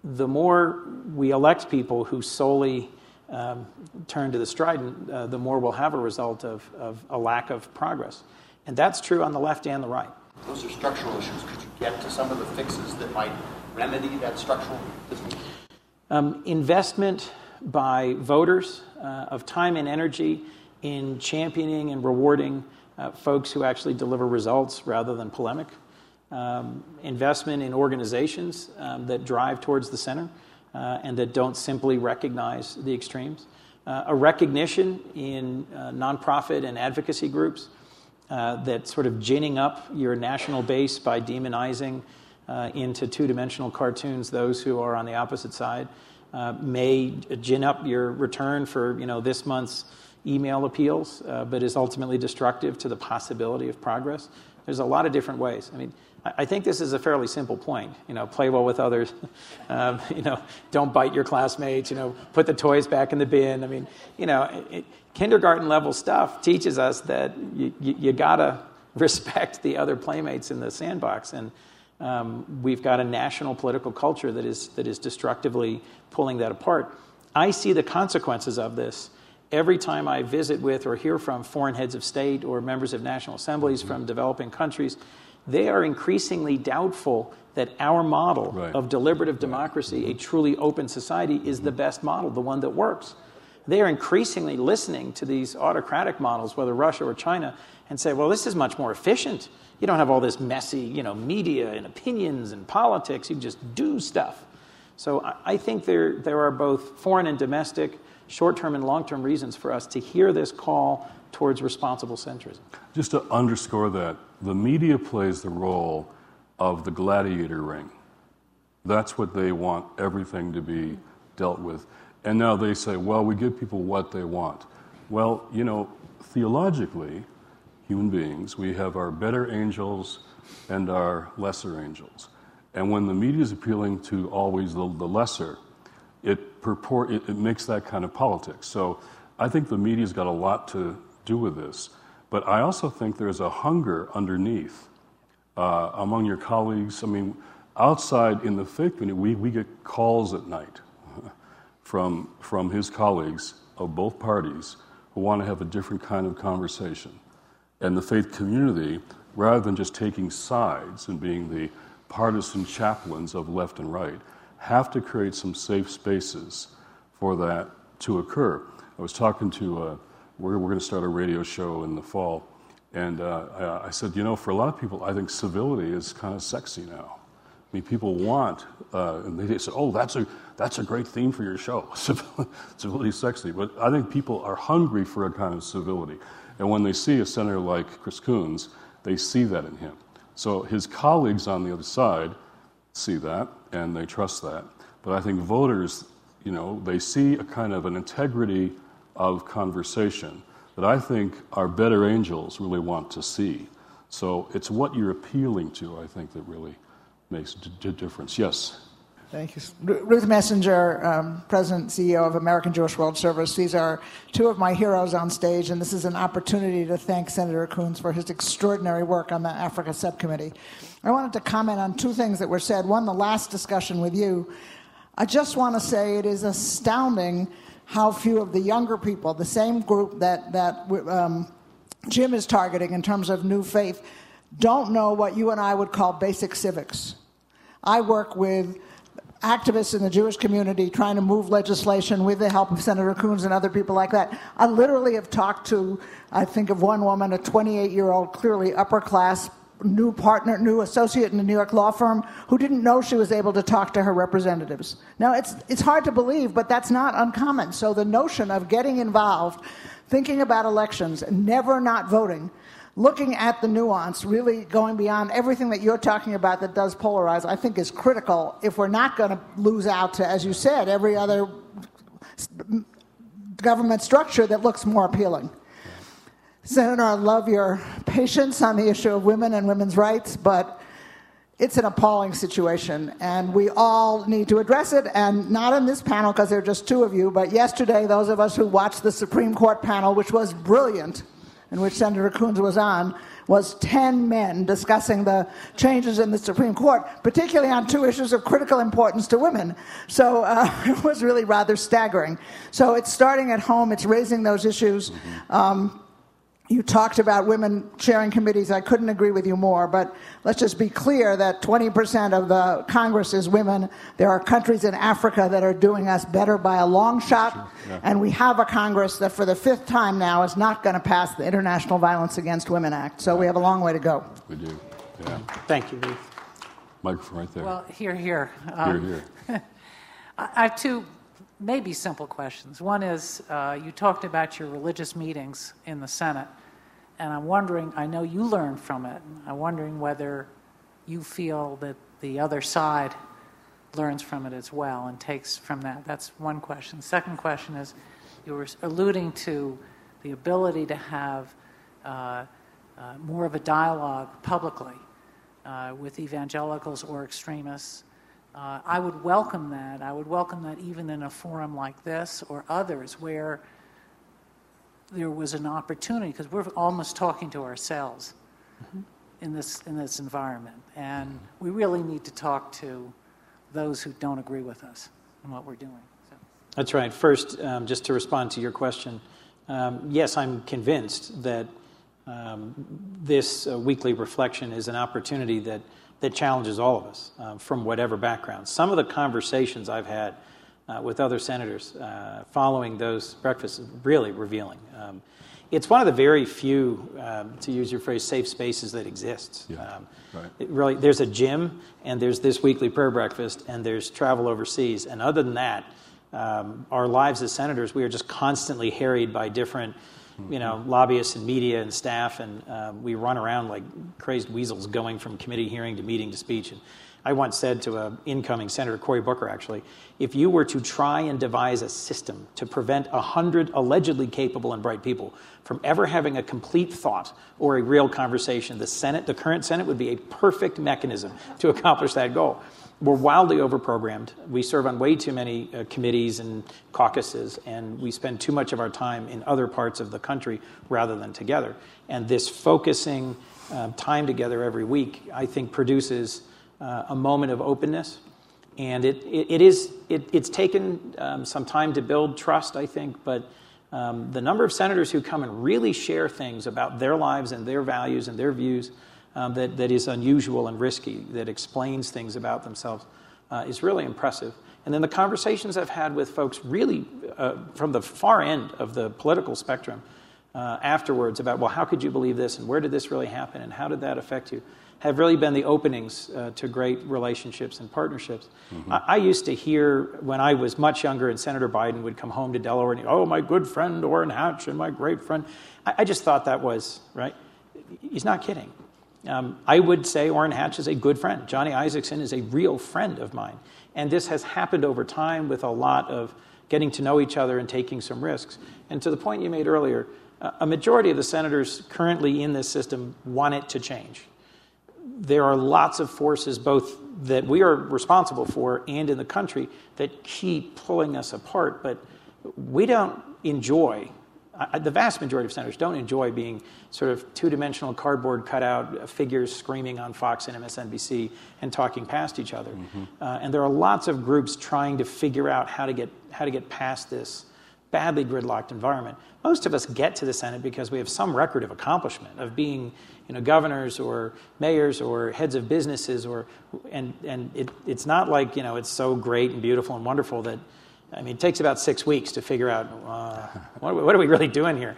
The more we elect people who solely um, turn to the strident, uh, the more we'll have a result of, of a lack of progress. And that's true on the left and the right. Those are structural issues. Could you get to some of the fixes that might remedy that structural um, investment by voters uh, of time and energy in championing and rewarding uh, folks who actually deliver results rather than polemic. Um, investment in organizations um, that drive towards the center uh, and that don't simply recognize the extremes. Uh, a recognition in uh, nonprofit and advocacy groups uh, that sort of ginning up your national base by demonizing uh, into two dimensional cartoons those who are on the opposite side uh, may gin up your return for you know, this month's email appeals, but is ultimately destructive to the possibility of progress. There's a lot of different ways. I mean, I think this is a fairly simple point. You know, play well with others. Um, you know, don't bite your classmates. You know, put the toys back in the bin. I mean, you know, it, kindergarten level stuff teaches us that you, you, you gotta respect the other playmates in the sandbox, and um, we've got a national political culture that is that is destructively pulling that apart. I see the consequences of this every time I visit with or hear from foreign heads of state or members of national assemblies mm-hmm. from developing countries they are increasingly doubtful that our model right. of deliberative democracy, right. a mm-hmm. truly open society, is the mm-hmm. best model, the one that works. They are increasingly listening to these autocratic models, whether Russia or China, and say, well, this is much more efficient. You don't have all this messy you know, media and opinions and politics. You just do stuff. So I think there, there are both foreign and domestic, short term and long term reasons for us to hear this call towards responsible centrism. Just to underscore that, the media plays the role of the gladiator ring. That's what they want everything to be dealt with. And now they say, well, we give people what they want. Well, you know, theologically, human beings, we have our better angels and our lesser angels. And when the media is appealing to always the, the lesser, it, purport, it, it makes that kind of politics. So I think the media's got a lot to do with this. But I also think there's a hunger underneath uh, among your colleagues. I mean, outside in the faith community, we, we get calls at night from, from his colleagues of both parties who want to have a different kind of conversation. And the faith community, rather than just taking sides and being the partisan chaplains of left and right, have to create some safe spaces for that to occur. I was talking to uh, we're, we're going to start a radio show in the fall. And uh, I, said, you know, for a lot of people, I think civility is kind of sexy now. I mean, people want, uh, and they say, oh, that's a, that's a great theme for your show. civility is sexy. But I think people are hungry for a kind of civility. And when they see a senator like Chris Coons, they see that in him. So his colleagues on the other side see that, and they trust that. But I think voters, you know, they see a kind of an integrity of conversation that I think our better angels really want to see. So it's what you're appealing to, I think, that really makes a difference. Yes? Thank you. Ruth Messinger, um, President CEO of American Jewish World Service. These are two of my heroes on stage, and this is an opportunity to thank Senator Coons for his extraordinary work on the Africa Subcommittee. I wanted to comment on two things that were said. One, the last discussion with you. I just want to say it is astounding how few of the younger people, the same group that, that um, Jim is targeting in terms of new faith, don't know what you and I would call basic civics. I work with activists in the Jewish community trying to move legislation with the help of Senator Coons and other people like that. I literally have talked to, I think of one woman, a 28 year old, clearly upper class, new partner, new associate in a New York law firm, who didn't know she was able to talk to her representatives. Now, it's, it's hard to believe, but that's not uncommon. So the notion of getting involved, thinking about elections, never not voting, looking at the nuance, really going beyond everything that you're talking about that does polarize, I think is critical if we're not going to lose out to, as you said, every other government structure that looks more appealing. Senator, I love your patience on the issue of women and women's rights, but it's an appalling situation, and we all need to address it. And not in this panel because there are just two of you, but yesterday, those of us who watched the Supreme Court panel, which was brilliant, in which Senator Coons was on, was 10 men discussing the changes in the Supreme Court, particularly on two issues of critical importance to women. So uh, it was really rather staggering. So it's starting at home, it's raising those issues. Um, you talked about women chairing committees. I couldn't agree with you more, but let's just be clear that 20% of the Congress is women. There are countries in Africa that are doing us better by a long shot, yeah. and we have a Congress that for the fifth time now is not going to pass the International Violence Against Women Act. So we have a long way to go. We do. Yeah. Thank you, Ruth. Microphone right there. Well, here, here. Um, here, here. I have two maybe simple questions. One is uh, you talked about your religious meetings in the Senate, and I'm wondering, I know you learned from it. I'm wondering whether you feel that the other side learns from it as well and takes from that. That's one question. Second question is you were alluding to the ability to have uh, uh, more of a dialogue publicly uh, with evangelicals or extremists uh, I would welcome that. I would welcome that even in a forum like this or others where there was an opportunity, because we're almost talking to ourselves mm-hmm. in, this, in this environment. And we really need to talk to those who don't agree with us and what we're doing. So. That's right. First, um, just to respond to your question, um, yes, I'm convinced that um, this uh, weekly reflection is an opportunity that that challenges all of us uh, from whatever background. Some of the conversations I've had uh, with other senators uh, following those breakfasts is really revealing. Um, it's one of the very few, um, to use your phrase, safe spaces that exists. Yeah, um, right. really, there's a gym, and there's this weekly prayer breakfast, and there's travel overseas. And other than that, um, our lives as senators, we are just constantly harried by different you know, lobbyists and media and staff, and uh, we run around like crazed weasels going from committee hearing to meeting to speech. And I once said to an incoming Senator Cory Booker, actually, if you were to try and devise a system to prevent 100 allegedly capable and bright people from ever having a complete thought or a real conversation, the Senate, the current Senate, would be a perfect mechanism to accomplish that goal we're wildly overprogrammed. We serve on way too many uh, committees and caucuses, and we spend too much of our time in other parts of the country rather than together. And this focusing um, time together every week, I think, produces uh, a moment of openness. And it, it, it is, it, it's taken um, some time to build trust, I think, but um, the number of senators who come and really share things about their lives and their values and their views um, that, that is unusual and risky, that explains things about themselves, uh, is really impressive. And then the conversations I've had with folks really uh, from the far end of the political spectrum uh, afterwards about, well, how could you believe this and where did this really happen and how did that affect you, have really been the openings uh, to great relationships and partnerships. Mm-hmm. I-, I, used to hear when I was much younger and Senator Biden would come home to Delaware and, oh, my good friend Orrin Hatch and my great friend. I, I just thought that was, right? He's not kidding. Um, I would say Orrin Hatch is a good friend. Johnny Isakson is a real friend of mine. And this has happened over time with a lot of getting to know each other and taking some risks. And to the point you made earlier, a majority of the senators currently in this system want it to change. There are lots of forces, both that we are responsible for and in the country, that keep pulling us apart. But we don't enjoy I, the vast majority of senators don't enjoy being sort of two dimensional cardboard cutout figures screaming on Fox and MSNBC and talking past each other. Mm-hmm. Uh, and there are lots of groups trying to figure out how to get, how to get past this badly gridlocked environment. Most of us get to the Senate because we have some record of accomplishment, of being you know, governors or mayors or heads of businesses, or, and, and it, it's not like you know, it's so great and beautiful and wonderful that I mean, it takes about six weeks to figure out uh, what, what, are we really doing here.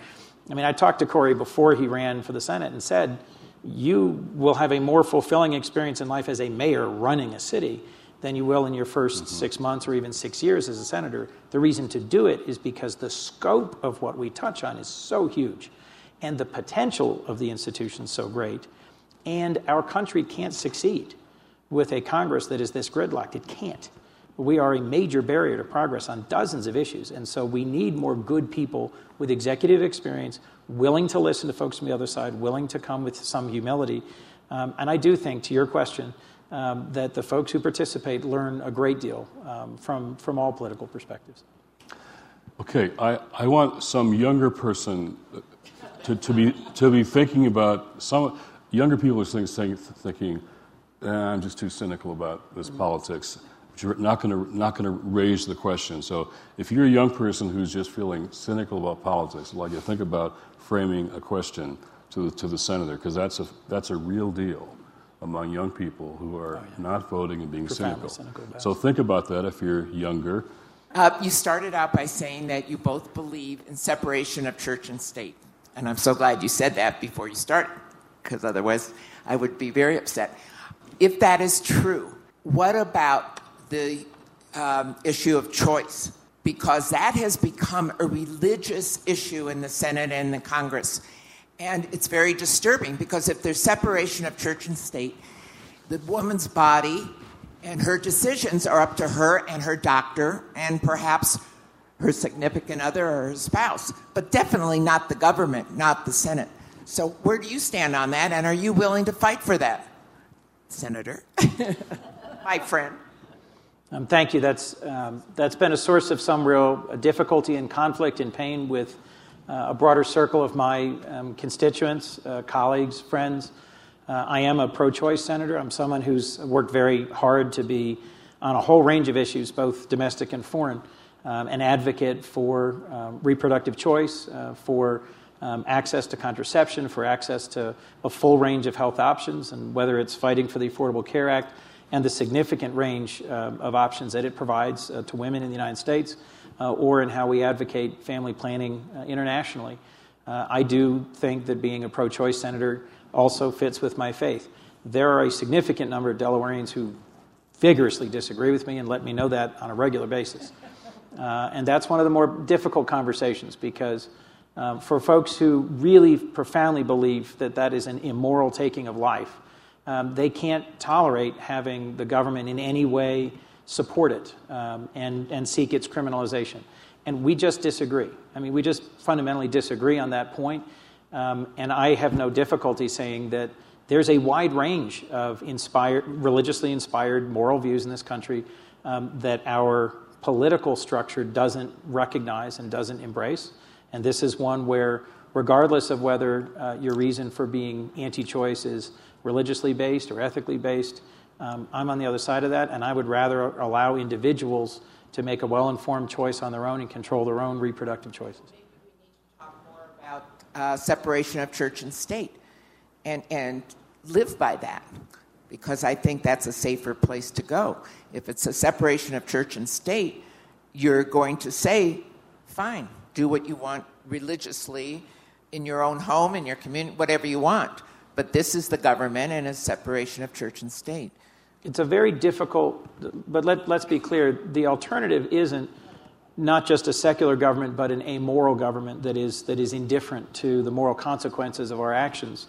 I mean, I talked to Cory before he ran for the Senate and said, you will have a more fulfilling experience in life as a mayor running a city than you will in your 1st mm-hmm. six months or even six years as a senator. The reason to do it is because the scope of what we touch on is so huge and the potential of the institution is so great. And our country can't succeed with a Congress that is this gridlocked. It can't we are a major barrier to progress on dozens of issues. And so we need more good people with executive experience, willing to listen to folks from the other side, willing to come with some humility. Um, and I do think, to your question, um, that the folks who participate learn a great deal um, from, from all political perspectives. Okay, I, I want some younger person to, to, be, to be thinking about some younger people are thinking, thinking eh, I'm just too cynical about this mm-hmm. politics you're not going to not going to raise the question. So if you're a young person who's just feeling cynical about politics, like you think about framing a question to the, to the senator, because that's a that's a real deal among young people who are oh, yeah. not voting and being cynical. cynical so think about that if you're younger. Uh, you started out by saying that you both believe in separation of church and state, and I'm so glad you said that before you started, because otherwise I would be very upset. If that is true, what about the um, issue of choice because that has become a religious issue in the Senate and the Congress. And it's very disturbing because if there's separation of church and state, the woman's body and her decisions are up to her and her doctor and perhaps her significant other or her spouse, but definitely not the government, not the Senate. So, where do you stand on that, and are you willing to fight for that, Senator? My friend. Um, thank you. That's, um, that's been a source of some real difficulty and conflict and pain with a broader circle of my um, constituents, uh, colleagues, friends. Uh, I am a pro choice senator. I'm someone who's worked very hard to be on a whole range of issues, both domestic and foreign, um, an advocate for um, reproductive choice, uh, for um, access to contraception, for access to a full range of health options, and whether it's fighting for the Affordable Care Act and the significant range uh, of options that it provides uh, to women in the United States uh, or in how we advocate family planning uh, internationally. Uh, I do think that being a pro choice senator also fits with my faith. There are a significant number of Delawareans who vigorously disagree with me and let me know that on a regular basis. Uh, and that's one of the more difficult conversations because um, for folks who really profoundly believe that that is an immoral taking of life, um, they can't tolerate having the government in any way support it um, and, and seek its criminalization. And we just disagree. I mean, we just fundamentally disagree on that point. Um, and I have no difficulty saying that there's a wide range of inspired, religiously inspired moral views in this country um, that our political structure doesn't recognize and doesn't embrace. And this is one where, regardless of whether uh, your reason for being anti choice is religiously based or ethically based. Um, I'm on the other side of that, and I would rather allow individuals to make a well informed choice on their own and control their own reproductive choices. Maybe we need to talk more about uh, separation of church and state and, and live by that because I think that's a safer place to go. If it's a separation of church and state, you're going to say, fine, do what you want religiously in your own home, in your community, whatever you want but this is the government and a separation of church and state. It's a very difficult, but let, let's be clear the alternative isn't not just a secular government, but an amoral government that is, that is indifferent to the moral consequences of our actions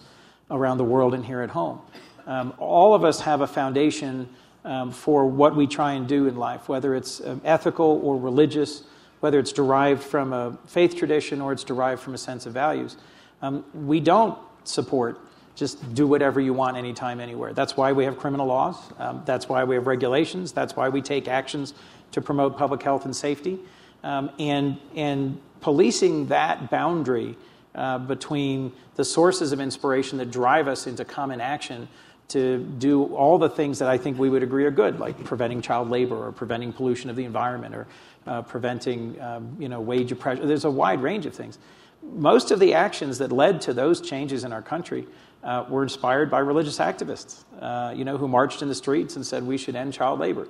around the world and here at home. Um, all of us have a foundation um, for what we try and do in life, whether it's um, ethical or religious, whether it's derived from a faith tradition or it's derived from a sense of values. Um, we don't support just do whatever you want anytime, anywhere. That's why we have criminal laws. Um, that's why we have regulations. That's why we take actions to promote public health and safety. Um, and, and policing that boundary uh, between the sources of inspiration that drive us into common action to do all the things that I think we would agree are good, like preventing child labor or preventing pollution of the environment or uh, preventing um, you know, wage oppression. There's a wide range of things. Most of the actions that led to those changes in our country uh, were inspired by religious activists, uh, you know, who marched in the streets and said we should end child labor.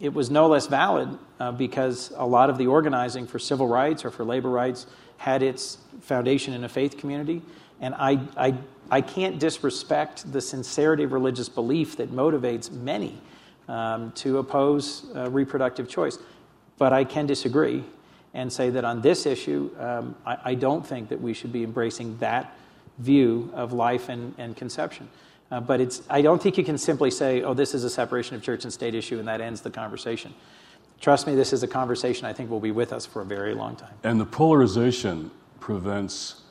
It was no less valid uh, because a lot of the organizing for civil rights or for labor rights had its foundation in a faith community. And I, I, I can't disrespect the sincerity of religious belief that motivates many um, to oppose uh, reproductive choice. But I can disagree and say that on this issue, um, I, I, don't think that we should be embracing that view of life and, and conception. Uh, but it's, I don't think you can simply say, oh, this is a separation of church and state issue, and that ends the conversation. Trust me, this is a conversation I think will be with us for a very long time. And the polarization prevents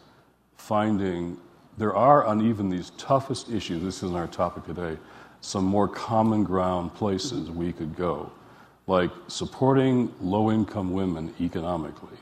finding, there are on even these toughest issues, this isn't our topic today, some more common ground places we could go. Like supporting low income women economically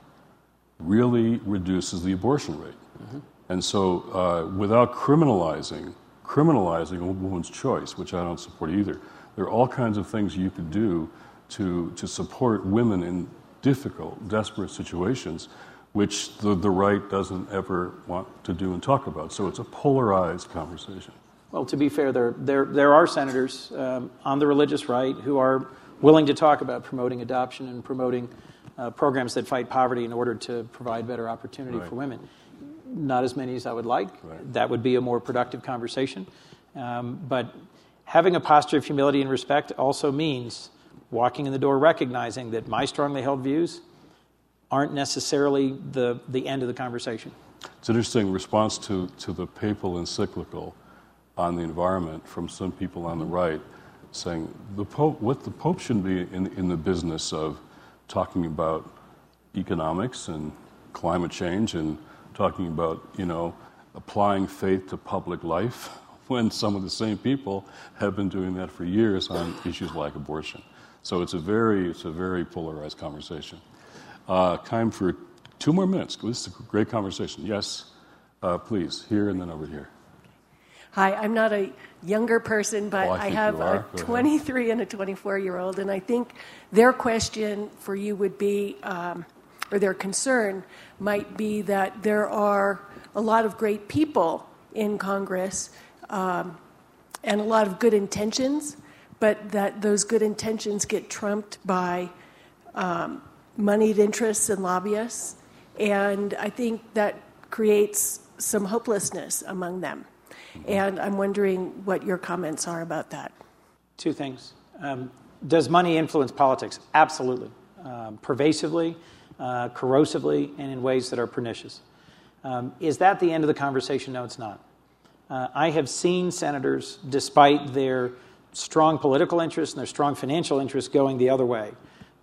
really reduces the abortion rate. Mm-hmm. And so, uh, without criminalizing, criminalizing a woman's choice, which I don't support either, there are all kinds of things you could do to, to support women in difficult, desperate situations, which the, the right doesn't ever want to do and talk about. So it's a polarized conversation. Well, to be fair, there, there, there are senators um, on the religious right who are willing to talk about promoting adoption and promoting uh, programs that fight poverty in order to provide better opportunity right. for women not as many as I would like. Right. That would be a more productive conversation. Um, but having a posture of humility and respect also means walking in the door recognizing that my strongly held views aren't necessarily the, the end of the conversation. It's interesting response to, to the papal encyclical on the environment from some people on the right saying the Pope, what the Pope shouldn't be in, in the business of talking about economics and climate change and talking about, you know, applying faith to public life when some of the same people have been doing that for years on issues like abortion. So it's a very, it's a very polarized conversation. Uh, time for two more minutes. This is a great conversation. Yes, uh, please, here and then over here. Hi, I'm not a younger person, but oh, I, I, have a 23 and a 24 year old, and I think their question for you would be, um, or their concern might be that there are a lot of great people in Congress um, and a lot of good intentions, but that those good intentions get trumped by um, moneyed interests and lobbyists. And I think that creates some hopelessness among them. And I'm wondering what your comments are about that. Two things. Um, does money influence politics? Absolutely. Um, pervasively uh, corrosively and in ways that are pernicious. Um, is that the end of the conversation? No, it's not. Uh, I have seen senators, despite their strong political interests and their strong financial interests going the other way,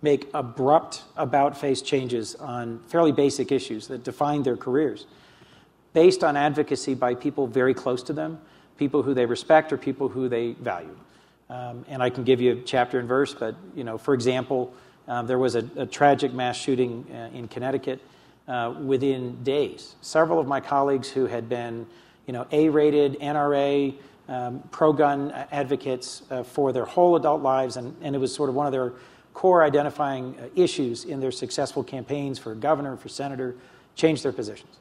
make abrupt, about face changes on fairly basic issues that define their careers based on advocacy by people very close to them, people who they respect or people who they value. Um, and I can give you a chapter and verse, but, you know, for example, um, there was a, a, tragic mass shooting uh, in Connecticut uh, within days. Several of my colleagues who had been, you know, A-rated NRA um, pro-gun advocates uh, for their whole adult lives, and, and it was sort of one of their core identifying uh, issues in their successful campaigns for governor, for senator, changed their positions.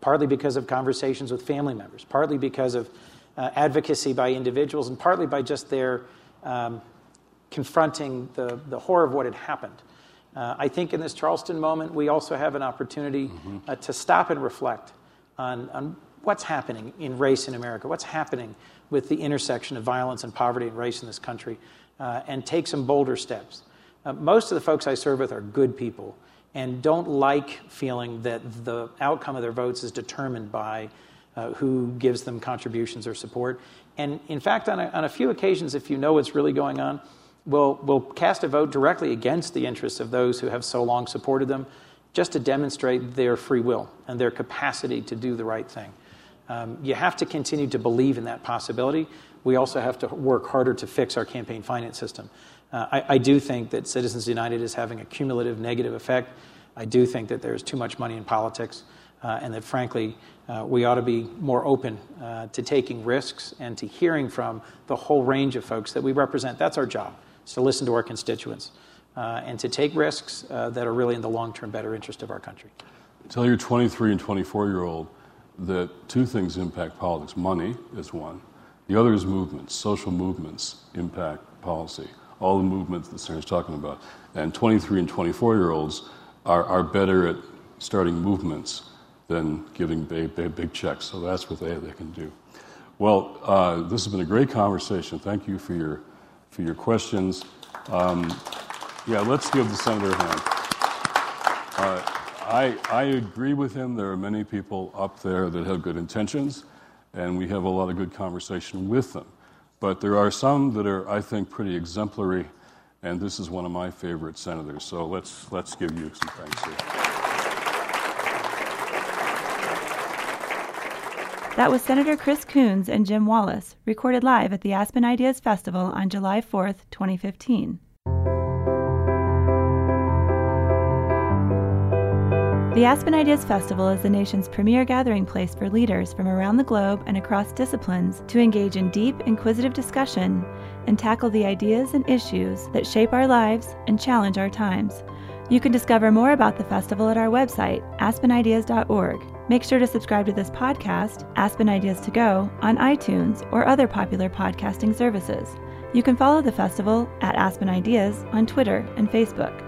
Partly because of conversations with family members, partly because of uh, advocacy by individuals, and partly by just their um, confronting the, the horror of what had happened. Uh, I think in this Charleston moment, we also have an opportunity mm-hmm. uh, to stop and reflect on, on what's happening in race in America, what's happening with the intersection of violence and poverty and race in this country, uh, and take some bolder steps. Uh, most of the folks I serve with are good people and don't like feeling that the outcome of their votes is determined by uh, who gives them contributions or support. And in fact, on a, on a few occasions, if you know what's really going on, will, will cast a vote directly against the interests of those who have so long supported them, just to demonstrate their free will and their capacity to do the right thing. Um, you have to continue to believe in that possibility. We also have to work harder to fix our campaign finance system. Uh, I, I, do think that Citizens United is having a cumulative negative effect. I do think that there's too much money in politics, uh, and that frankly, uh, we ought to be more open uh, to taking risks and to hearing from the whole range of folks that we represent. That's our job, is to listen to our constituents uh, and to take risks uh, that are really in the long term better interest of our country. Tell your 23 and 24 year old that two things impact politics money is one, the other is movements. Social movements impact policy. All the movements that Senator's talking about. And 23 and 24 year olds are, are better at starting movements than giving big, big, big checks. So that's what they, they can do. Well, uh, this has been a great conversation. Thank you for your, for your questions. Um, yeah, let's give the senator a hand. Uh, I, I agree with him. There are many people up there that have good intentions, and we have a lot of good conversation with them. But there are some that are, I think, pretty exemplary, and this is one of my favorite senators. So let's, let's give you some thanks here. That was Senator Chris Coons and Jim Wallis, recorded live at the Aspen Ideas Festival on July 4th, 2015. The Aspen Ideas Festival is the nation's premier gathering place for leaders from around the globe and across disciplines to engage in deep, inquisitive discussion and tackle the ideas and issues that shape our lives and challenge our times. You can discover more about the festival at our website, aspenideas.org. Make sure to subscribe to this podcast, Aspen Ideas to Go, on iTunes or other popular podcasting services. You can follow the festival at Aspen Ideas on Twitter and Facebook.